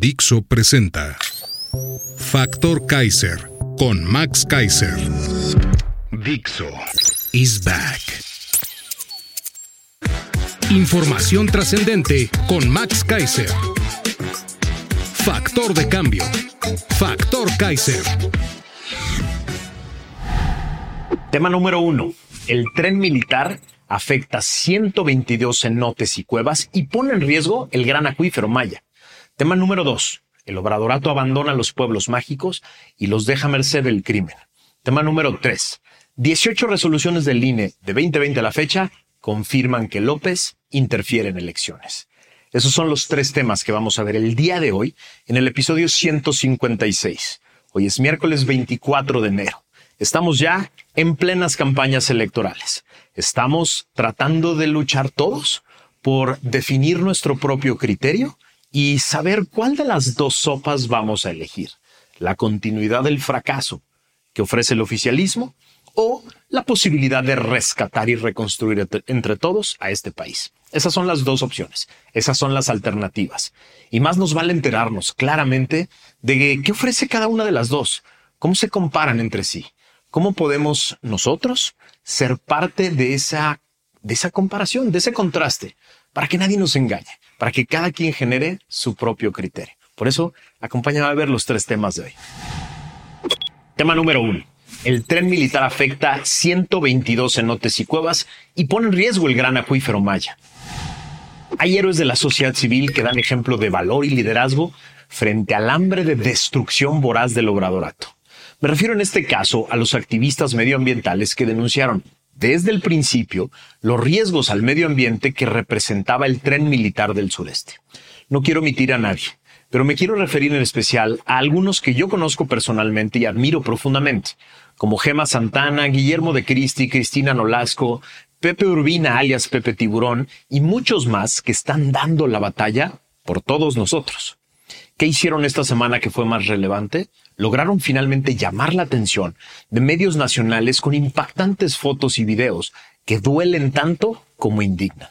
Dixo presenta Factor Kaiser con Max Kaiser. Dixo is back. Información trascendente con Max Kaiser. Factor de cambio. Factor Kaiser. Tema número uno. El tren militar afecta 122 cenotes y cuevas y pone en riesgo el gran acuífero Maya. Tema número dos. El obradorato abandona los pueblos mágicos y los deja a merced del crimen. Tema número tres. 18 resoluciones del INE de 2020 a la fecha confirman que López interfiere en elecciones. Esos son los tres temas que vamos a ver el día de hoy en el episodio 156. Hoy es miércoles 24 de enero. Estamos ya en plenas campañas electorales. Estamos tratando de luchar todos por definir nuestro propio criterio y saber cuál de las dos sopas vamos a elegir. La continuidad del fracaso que ofrece el oficialismo o la posibilidad de rescatar y reconstruir entre todos a este país. Esas son las dos opciones, esas son las alternativas. Y más nos vale enterarnos claramente de qué ofrece cada una de las dos, cómo se comparan entre sí, cómo podemos nosotros ser parte de esa, de esa comparación, de ese contraste, para que nadie nos engañe, para que cada quien genere su propio criterio. Por eso, acompáñame a ver los tres temas de hoy. Tema número uno. El tren militar afecta 122 cenotes y cuevas y pone en riesgo el gran acuífero Maya. Hay héroes de la sociedad civil que dan ejemplo de valor y liderazgo frente al hambre de destrucción voraz del obradorato. Me refiero en este caso a los activistas medioambientales que denunciaron desde el principio los riesgos al medio ambiente que representaba el tren militar del sureste. No quiero omitir a nadie, pero me quiero referir en especial a algunos que yo conozco personalmente y admiro profundamente, como Gema Santana, Guillermo de Cristi, Cristina Nolasco, Pepe Urbina alias Pepe Tiburón y muchos más que están dando la batalla por todos nosotros. ¿Qué hicieron esta semana que fue más relevante? Lograron finalmente llamar la atención de medios nacionales con impactantes fotos y videos que duelen tanto como indignan.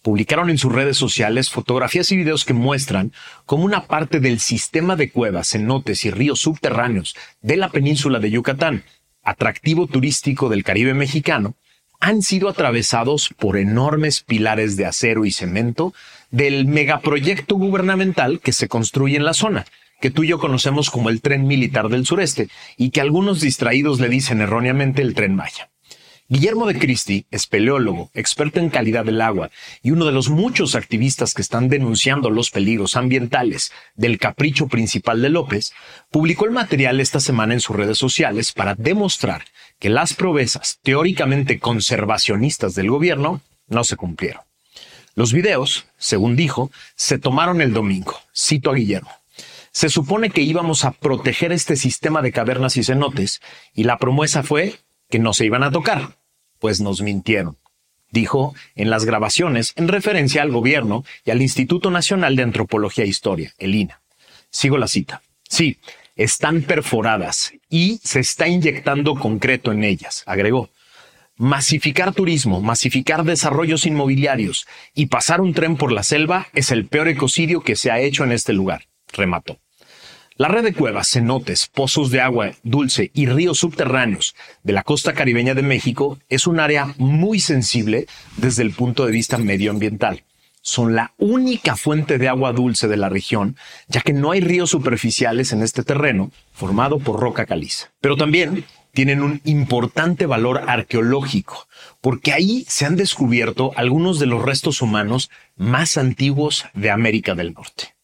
Publicaron en sus redes sociales fotografías y videos que muestran cómo una parte del sistema de cuevas, cenotes y ríos subterráneos de la península de Yucatán, atractivo turístico del Caribe mexicano, han sido atravesados por enormes pilares de acero y cemento del megaproyecto gubernamental que se construye en la zona, que tú y yo conocemos como el tren militar del sureste y que algunos distraídos le dicen erróneamente el tren Maya. Guillermo de Cristi, espeleólogo, experto en calidad del agua y uno de los muchos activistas que están denunciando los peligros ambientales del capricho principal de López, publicó el material esta semana en sus redes sociales para demostrar que las promesas teóricamente conservacionistas del gobierno no se cumplieron. Los videos, según dijo, se tomaron el domingo. Cito a Guillermo. Se supone que íbamos a proteger este sistema de cavernas y cenotes y la promesa fue que no se iban a tocar. Pues nos mintieron, dijo en las grabaciones en referencia al gobierno y al Instituto Nacional de Antropología e Historia, el INA. Sigo la cita. Sí, están perforadas y se está inyectando concreto en ellas, agregó. Masificar turismo, masificar desarrollos inmobiliarios y pasar un tren por la selva es el peor ecocidio que se ha hecho en este lugar, remató. La red de cuevas, cenotes, pozos de agua dulce y ríos subterráneos de la costa caribeña de México es un área muy sensible desde el punto de vista medioambiental. Son la única fuente de agua dulce de la región, ya que no hay ríos superficiales en este terreno formado por roca caliza. Pero también tienen un importante valor arqueológico, porque ahí se han descubierto algunos de los restos humanos más antiguos de América del Norte.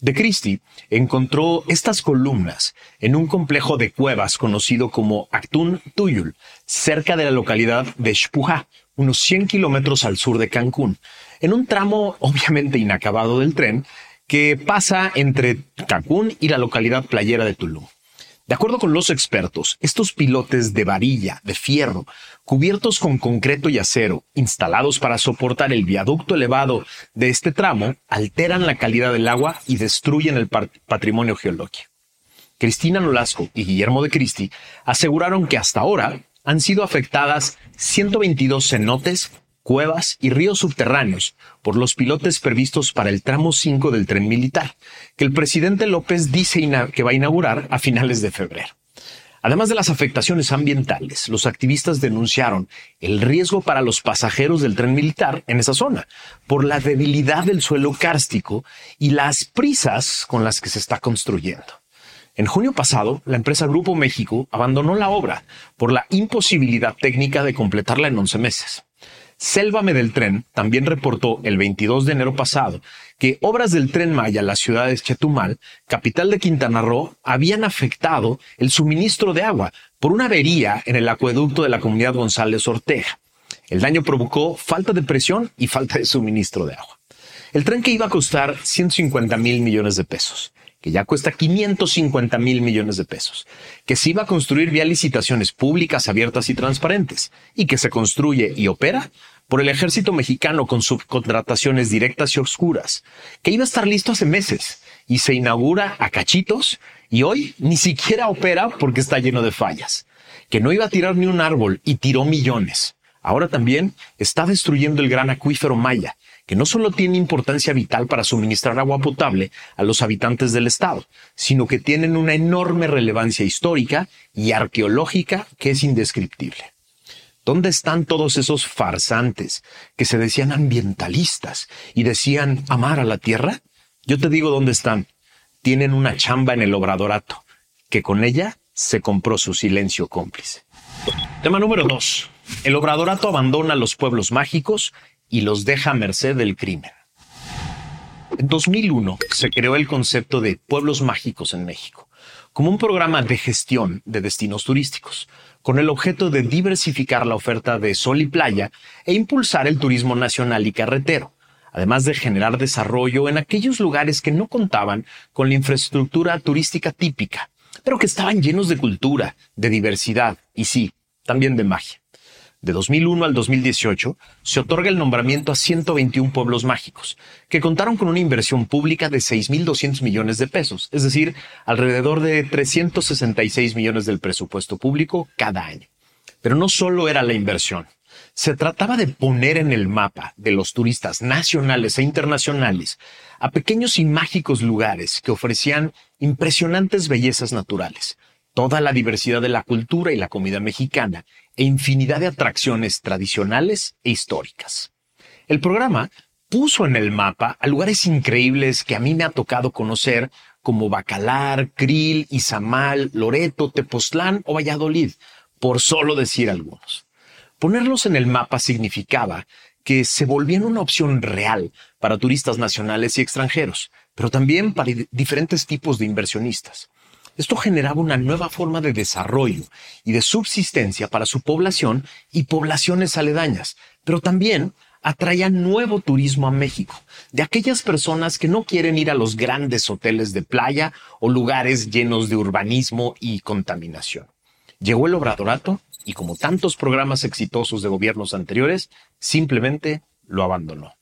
De Christie encontró estas columnas en un complejo de cuevas conocido como Actún Tuyul, cerca de la localidad de Xpujá, unos 100 kilómetros al sur de Cancún, en un tramo obviamente inacabado del tren que pasa entre Cancún y la localidad playera de Tulum. De acuerdo con los expertos, estos pilotes de varilla, de fierro, cubiertos con concreto y acero, instalados para soportar el viaducto elevado de este tramo, alteran la calidad del agua y destruyen el patrimonio geológico. Cristina Nolasco y Guillermo de Cristi aseguraron que hasta ahora han sido afectadas 122 cenotes, cuevas y ríos subterráneos por los pilotes previstos para el tramo 5 del tren militar, que el presidente López dice que va a inaugurar a finales de febrero. Además de las afectaciones ambientales, los activistas denunciaron el riesgo para los pasajeros del tren militar en esa zona por la debilidad del suelo kárstico y las prisas con las que se está construyendo. En junio pasado, la empresa Grupo México abandonó la obra por la imposibilidad técnica de completarla en 11 meses. Sélvame del Tren también reportó el 22 de enero pasado que obras del Tren Maya a la ciudad de Chetumal, capital de Quintana Roo, habían afectado el suministro de agua por una avería en el acueducto de la comunidad González Ortega. El daño provocó falta de presión y falta de suministro de agua. El tren que iba a costar 150 mil millones de pesos que ya cuesta 550 mil millones de pesos, que se iba a construir vía licitaciones públicas, abiertas y transparentes, y que se construye y opera por el ejército mexicano con subcontrataciones directas y oscuras, que iba a estar listo hace meses y se inaugura a cachitos y hoy ni siquiera opera porque está lleno de fallas, que no iba a tirar ni un árbol y tiró millones. Ahora también está destruyendo el gran acuífero Maya, que no solo tiene importancia vital para suministrar agua potable a los habitantes del estado, sino que tienen una enorme relevancia histórica y arqueológica que es indescriptible. ¿Dónde están todos esos farsantes que se decían ambientalistas y decían amar a la tierra? Yo te digo dónde están. Tienen una chamba en el obradorato, que con ella se compró su silencio cómplice. Tema número 2. El obradorato abandona los pueblos mágicos y los deja a merced del crimen. En 2001 se creó el concepto de pueblos mágicos en México, como un programa de gestión de destinos turísticos, con el objeto de diversificar la oferta de sol y playa e impulsar el turismo nacional y carretero, además de generar desarrollo en aquellos lugares que no contaban con la infraestructura turística típica, pero que estaban llenos de cultura, de diversidad y sí, también de magia de 2001 al 2018, se otorga el nombramiento a 121 pueblos mágicos, que contaron con una inversión pública de 6.200 millones de pesos, es decir, alrededor de 366 millones del presupuesto público cada año. Pero no solo era la inversión. Se trataba de poner en el mapa de los turistas nacionales e internacionales a pequeños y mágicos lugares que ofrecían impresionantes bellezas naturales, toda la diversidad de la cultura y la comida mexicana e infinidad de atracciones tradicionales e históricas. El programa puso en el mapa a lugares increíbles que a mí me ha tocado conocer como Bacalar, Krill, Izamal, Loreto, Tepoztlán o Valladolid, por solo decir algunos. Ponerlos en el mapa significaba que se volvían una opción real para turistas nacionales y extranjeros, pero también para diferentes tipos de inversionistas. Esto generaba una nueva forma de desarrollo y de subsistencia para su población y poblaciones aledañas, pero también atraía nuevo turismo a México, de aquellas personas que no quieren ir a los grandes hoteles de playa o lugares llenos de urbanismo y contaminación. Llegó el obradorato y como tantos programas exitosos de gobiernos anteriores, simplemente lo abandonó.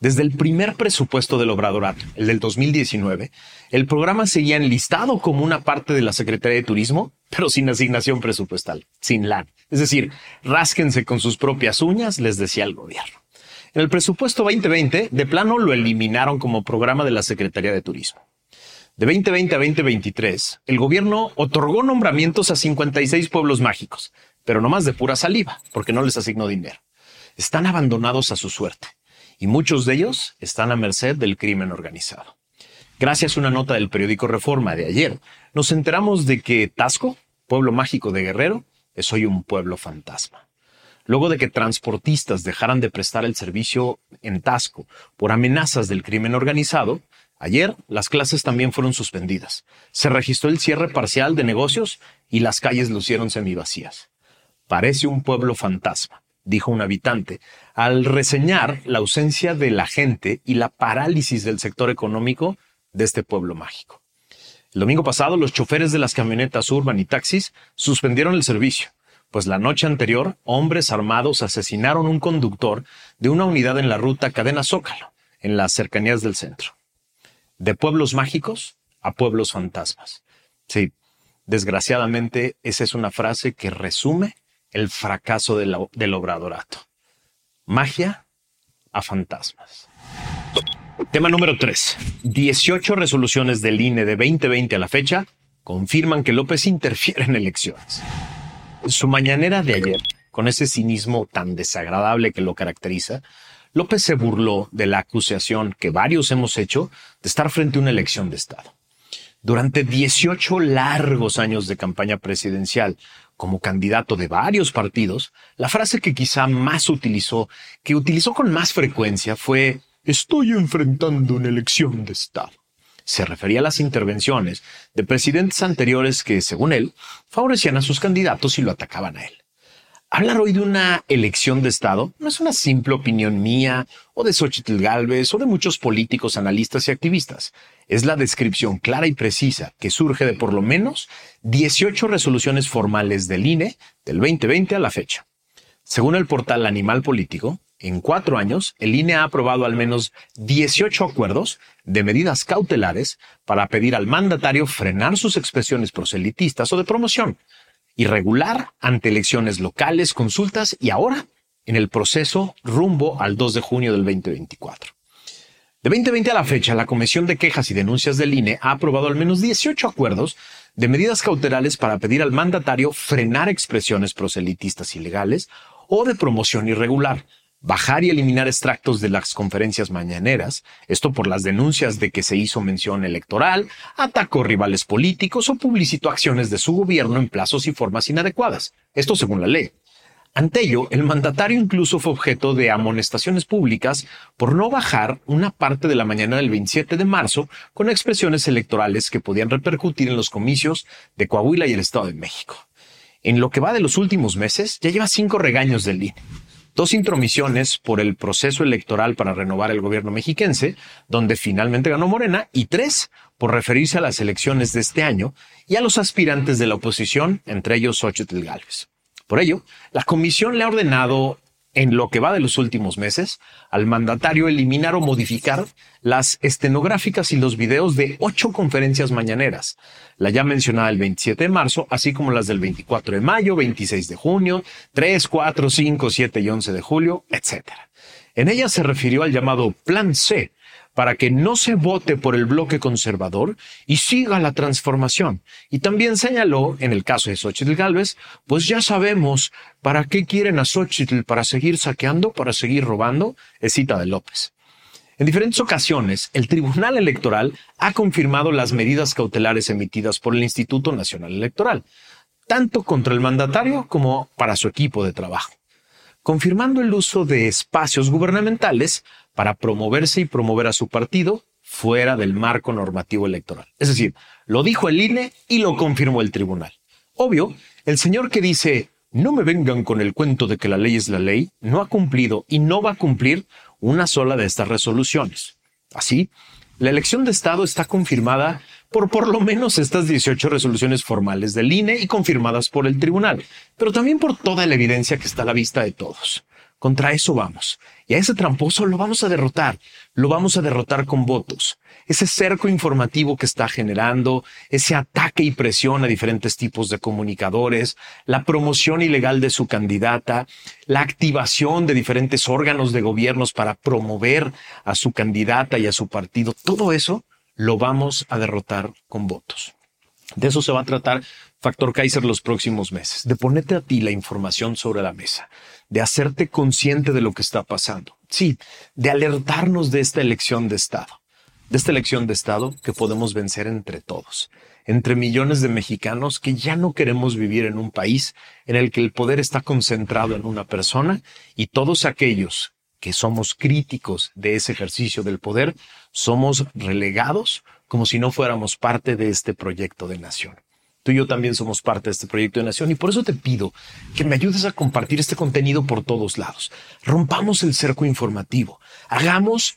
Desde el primer presupuesto del Obradorato, el del 2019, el programa seguía enlistado como una parte de la Secretaría de Turismo, pero sin asignación presupuestal, sin LAN. Es decir, rásquense con sus propias uñas, les decía el gobierno. En el presupuesto 2020, de plano lo eliminaron como programa de la Secretaría de Turismo. De 2020 a 2023, el gobierno otorgó nombramientos a 56 pueblos mágicos, pero no más de pura saliva, porque no les asignó dinero. Están abandonados a su suerte y muchos de ellos están a merced del crimen organizado. Gracias a una nota del periódico Reforma de ayer, nos enteramos de que Tasco, pueblo mágico de Guerrero, es hoy un pueblo fantasma. Luego de que transportistas dejaran de prestar el servicio en Tasco por amenazas del crimen organizado, ayer las clases también fueron suspendidas. Se registró el cierre parcial de negocios y las calles lucieron semivacías. Parece un pueblo fantasma dijo un habitante, al reseñar la ausencia de la gente y la parálisis del sector económico de este pueblo mágico. El domingo pasado, los choferes de las camionetas urban y taxis suspendieron el servicio, pues la noche anterior, hombres armados asesinaron un conductor de una unidad en la ruta Cadena Zócalo, en las cercanías del centro. De pueblos mágicos a pueblos fantasmas. Sí, desgraciadamente esa es una frase que resume el fracaso del, obradorato. Magia a fantasmas. Tema número 3. 18 resoluciones del INE de 2020 a la fecha confirman que López interfiere en elecciones. su mañanera de ayer, con ese cinismo tan desagradable que lo caracteriza, López se burló de la acusación que varios hemos hecho de estar frente a una elección de Estado. Durante 18 largos años de campaña presidencial, como candidato de varios partidos, la frase que quizá más utilizó, que utilizó con más frecuencia, fue Estoy enfrentando una elección de Estado. Se refería a las intervenciones de presidentes anteriores que, según él, favorecían a sus candidatos y lo atacaban a él. Hablar hoy de una elección de Estado no es una simple opinión mía o de Xochitl Galvez o de muchos políticos, analistas y activistas. Es la descripción clara y precisa que surge de por lo menos 18 resoluciones formales del INE del 2020 a la fecha. Según el portal Animal Político, en cuatro años, el INE ha aprobado al menos 18 acuerdos de medidas cautelares para pedir al mandatario frenar sus expresiones proselitistas o de promoción, irregular ante elecciones locales, consultas y ahora en el proceso rumbo al 2 de junio del 2024. De 2020 a la fecha, la Comisión de Quejas y Denuncias del INE ha aprobado al menos 18 acuerdos de medidas cautelares para pedir al mandatario frenar expresiones proselitistas ilegales o de promoción irregular, bajar y eliminar extractos de las conferencias mañaneras, esto por las denuncias de que se hizo mención electoral, atacó rivales políticos o publicitó acciones de su gobierno en plazos y formas inadecuadas, esto según la ley. Ante ello, el mandatario incluso fue objeto de amonestaciones públicas por no bajar una parte de la mañana del 27 de marzo con expresiones electorales que podían repercutir en los comicios de Coahuila y el Estado de México. En lo que va de los últimos meses, ya lleva cinco regaños del INE dos intromisiones por el proceso electoral para renovar el gobierno mexiquense, donde finalmente ganó Morena, y tres por referirse a las elecciones de este año y a los aspirantes de la oposición, entre ellos Xochitl Gálvez. Por ello, la comisión le ha ordenado en lo que va de los últimos meses, al mandatario eliminar o modificar las estenográficas y los videos de ocho conferencias mañaneras, la ya mencionada el 27 de marzo, así como las del 24 de mayo, 26 de junio, 3, 4, 5, 7 y 11 de julio, etc. En ella se refirió al llamado Plan C, para que no se vote por el bloque conservador y siga la transformación. Y también señaló, en el caso de Xochitl Galvez, pues ya sabemos para qué quieren a Xochitl, para seguir saqueando, para seguir robando, es cita de López. En diferentes ocasiones, el Tribunal Electoral ha confirmado las medidas cautelares emitidas por el Instituto Nacional Electoral, tanto contra el mandatario como para su equipo de trabajo confirmando el uso de espacios gubernamentales para promoverse y promover a su partido fuera del marco normativo electoral. Es decir, lo dijo el INE y lo confirmó el tribunal. Obvio, el señor que dice, no me vengan con el cuento de que la ley es la ley, no ha cumplido y no va a cumplir una sola de estas resoluciones. Así, la elección de Estado está confirmada por por lo menos estas 18 resoluciones formales del INE y confirmadas por el tribunal, pero también por toda la evidencia que está a la vista de todos. Contra eso vamos. Y a ese tramposo lo vamos a derrotar. Lo vamos a derrotar con votos. Ese cerco informativo que está generando, ese ataque y presión a diferentes tipos de comunicadores, la promoción ilegal de su candidata, la activación de diferentes órganos de gobiernos para promover a su candidata y a su partido, todo eso lo vamos a derrotar con votos. De eso se va a tratar Factor Kaiser los próximos meses, de ponerte a ti la información sobre la mesa, de hacerte consciente de lo que está pasando. Sí, de alertarnos de esta elección de Estado, de esta elección de Estado que podemos vencer entre todos, entre millones de mexicanos que ya no queremos vivir en un país en el que el poder está concentrado en una persona y todos aquellos que somos críticos de ese ejercicio del poder, somos relegados como si no fuéramos parte de este proyecto de nación. Tú y yo también somos parte de este proyecto de nación y por eso te pido que me ayudes a compartir este contenido por todos lados. Rompamos el cerco informativo. Hagamos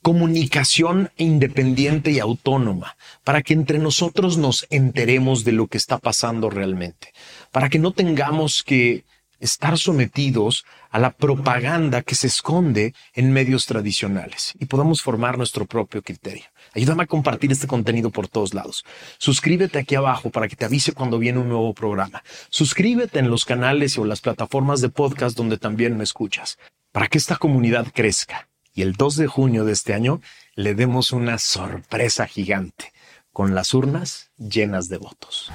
comunicación independiente y autónoma para que entre nosotros nos enteremos de lo que está pasando realmente, para que no tengamos que estar sometidos a la propaganda que se esconde en medios tradicionales y podamos formar nuestro propio criterio. Ayúdame a compartir este contenido por todos lados. Suscríbete aquí abajo para que te avise cuando viene un nuevo programa. Suscríbete en los canales o las plataformas de podcast donde también me escuchas, para que esta comunidad crezca y el 2 de junio de este año le demos una sorpresa gigante con las urnas llenas de votos.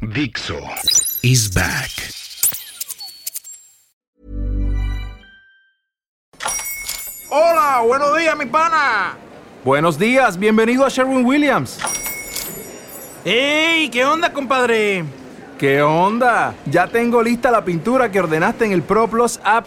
Dixo is back. Hola, buenos días, mi pana. Buenos días, bienvenido a Sherwin Williams. ¡Ey! ¿Qué onda, compadre? ¿Qué onda? Ya tengo lista la pintura que ordenaste en el ProPlus app.